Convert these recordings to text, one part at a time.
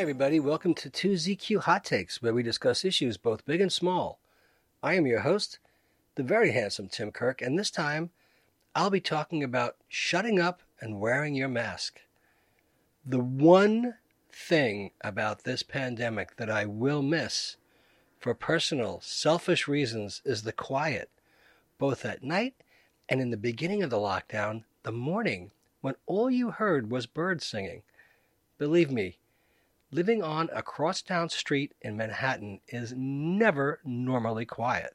Hey, everybody, welcome to 2ZQ Hot Takes, where we discuss issues both big and small. I am your host, the very handsome Tim Kirk, and this time I'll be talking about shutting up and wearing your mask. The one thing about this pandemic that I will miss for personal, selfish reasons is the quiet, both at night and in the beginning of the lockdown, the morning when all you heard was birds singing. Believe me, living on a crosstown street in Manhattan is never normally quiet.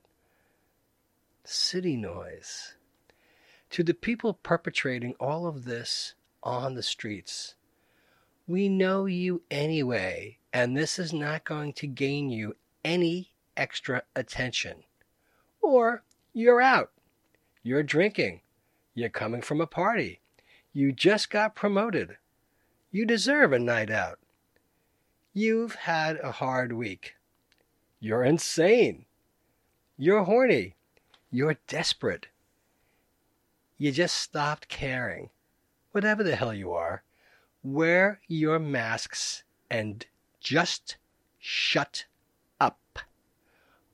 City noise. To the people perpetrating all of this on the streets, we know you anyway, and this is not going to gain you any extra attention. Or you're out, you're drinking, you're coming from a party, you just got promoted, you deserve a night out. You've had a hard week. You're insane. You're horny. You're desperate. You just stopped caring. Whatever the hell you are, wear your masks and just shut.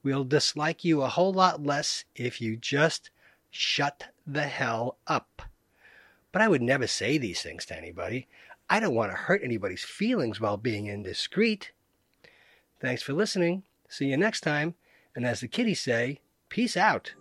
We'll dislike you a whole lot less if you just shut the hell up. But I would never say these things to anybody. I don't want to hurt anybody's feelings while being indiscreet. Thanks for listening. See you next time. And as the kiddies say, peace out.